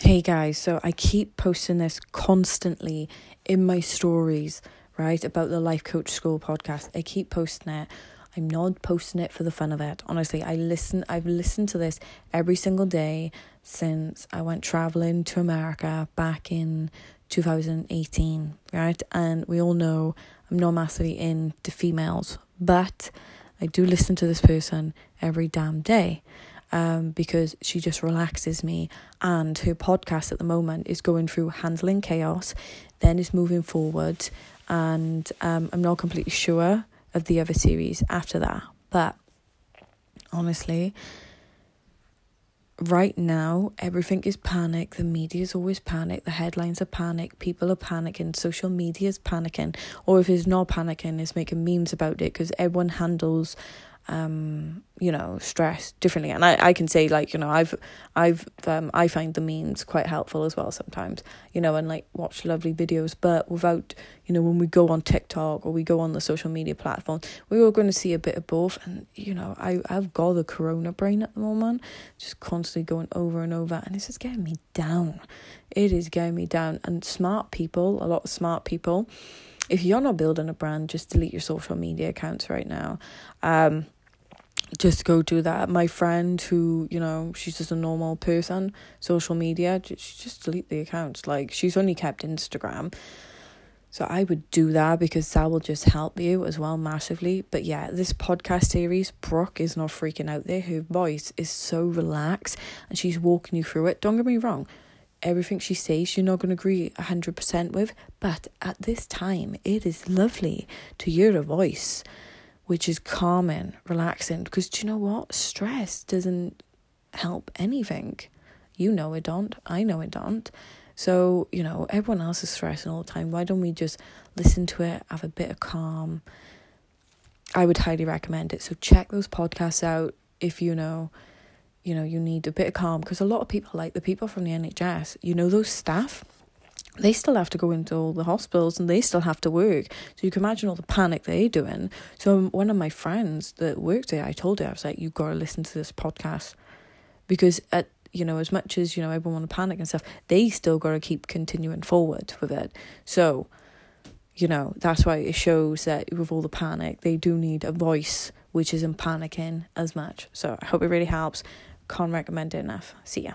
Hey guys, so I keep posting this constantly in my stories, right, about the Life Coach School podcast. I keep posting it. I'm not posting it for the fun of it. Honestly, I listen I've listened to this every single day since I went traveling to America back in 2018, right? And we all know I'm not massively into females, but I do listen to this person every damn day um, because she just relaxes me. And her podcast at the moment is going through handling chaos, then is moving forward, and um, I'm not completely sure of the other series after that. But honestly, right now everything is panic. The media is always panic. The headlines are panic. People are panicking. Social media is panicking. Or if it's not panicking it's making memes about it because everyone handles um, you know, stress differently. And I, I can say like, you know, I've I've um I find the memes quite helpful as well sometimes, you know, and like watch lovely videos, but without, you know, when we go on TikTok or we go on the social media platform, we're all going to see a bit of both. And, you know, I, I've got the corona brain at the moment, just constantly going over and over and it's just getting me down. It is getting me down. And smart people, a lot of smart people, if you're not building a brand, just delete your social media accounts right now. Um, just go do that. My friend, who you know, she's just a normal person, social media, she just delete the accounts. Like she's only kept Instagram, so I would do that because that will just help you as well massively. But yeah, this podcast series, Brooke is not freaking out there. Her voice is so relaxed, and she's walking you through it. Don't get me wrong. Everything she says, you're not going to agree 100% with, but at this time, it is lovely to hear a voice which is calming, relaxing. Because do you know what? Stress doesn't help anything. You know it don't. I know it don't. So, you know, everyone else is stressing all the time. Why don't we just listen to it, have a bit of calm? I would highly recommend it. So check those podcasts out if you know, you know, you need a bit of calm because a lot of people like the people from the NHS, you know those staff they still have to go into all the hospitals and they still have to work. So you can imagine all the panic they're doing. So um, one of my friends that worked there, I told her, I was like, you've got to listen to this podcast. Because at you know, as much as, you know, everyone want to panic and stuff, they still got to keep continuing forward with it. So, you know, that's why it shows that with all the panic, they do need a voice which isn't panicking as much. So I hope it really helps. Can't recommend it enough. See ya.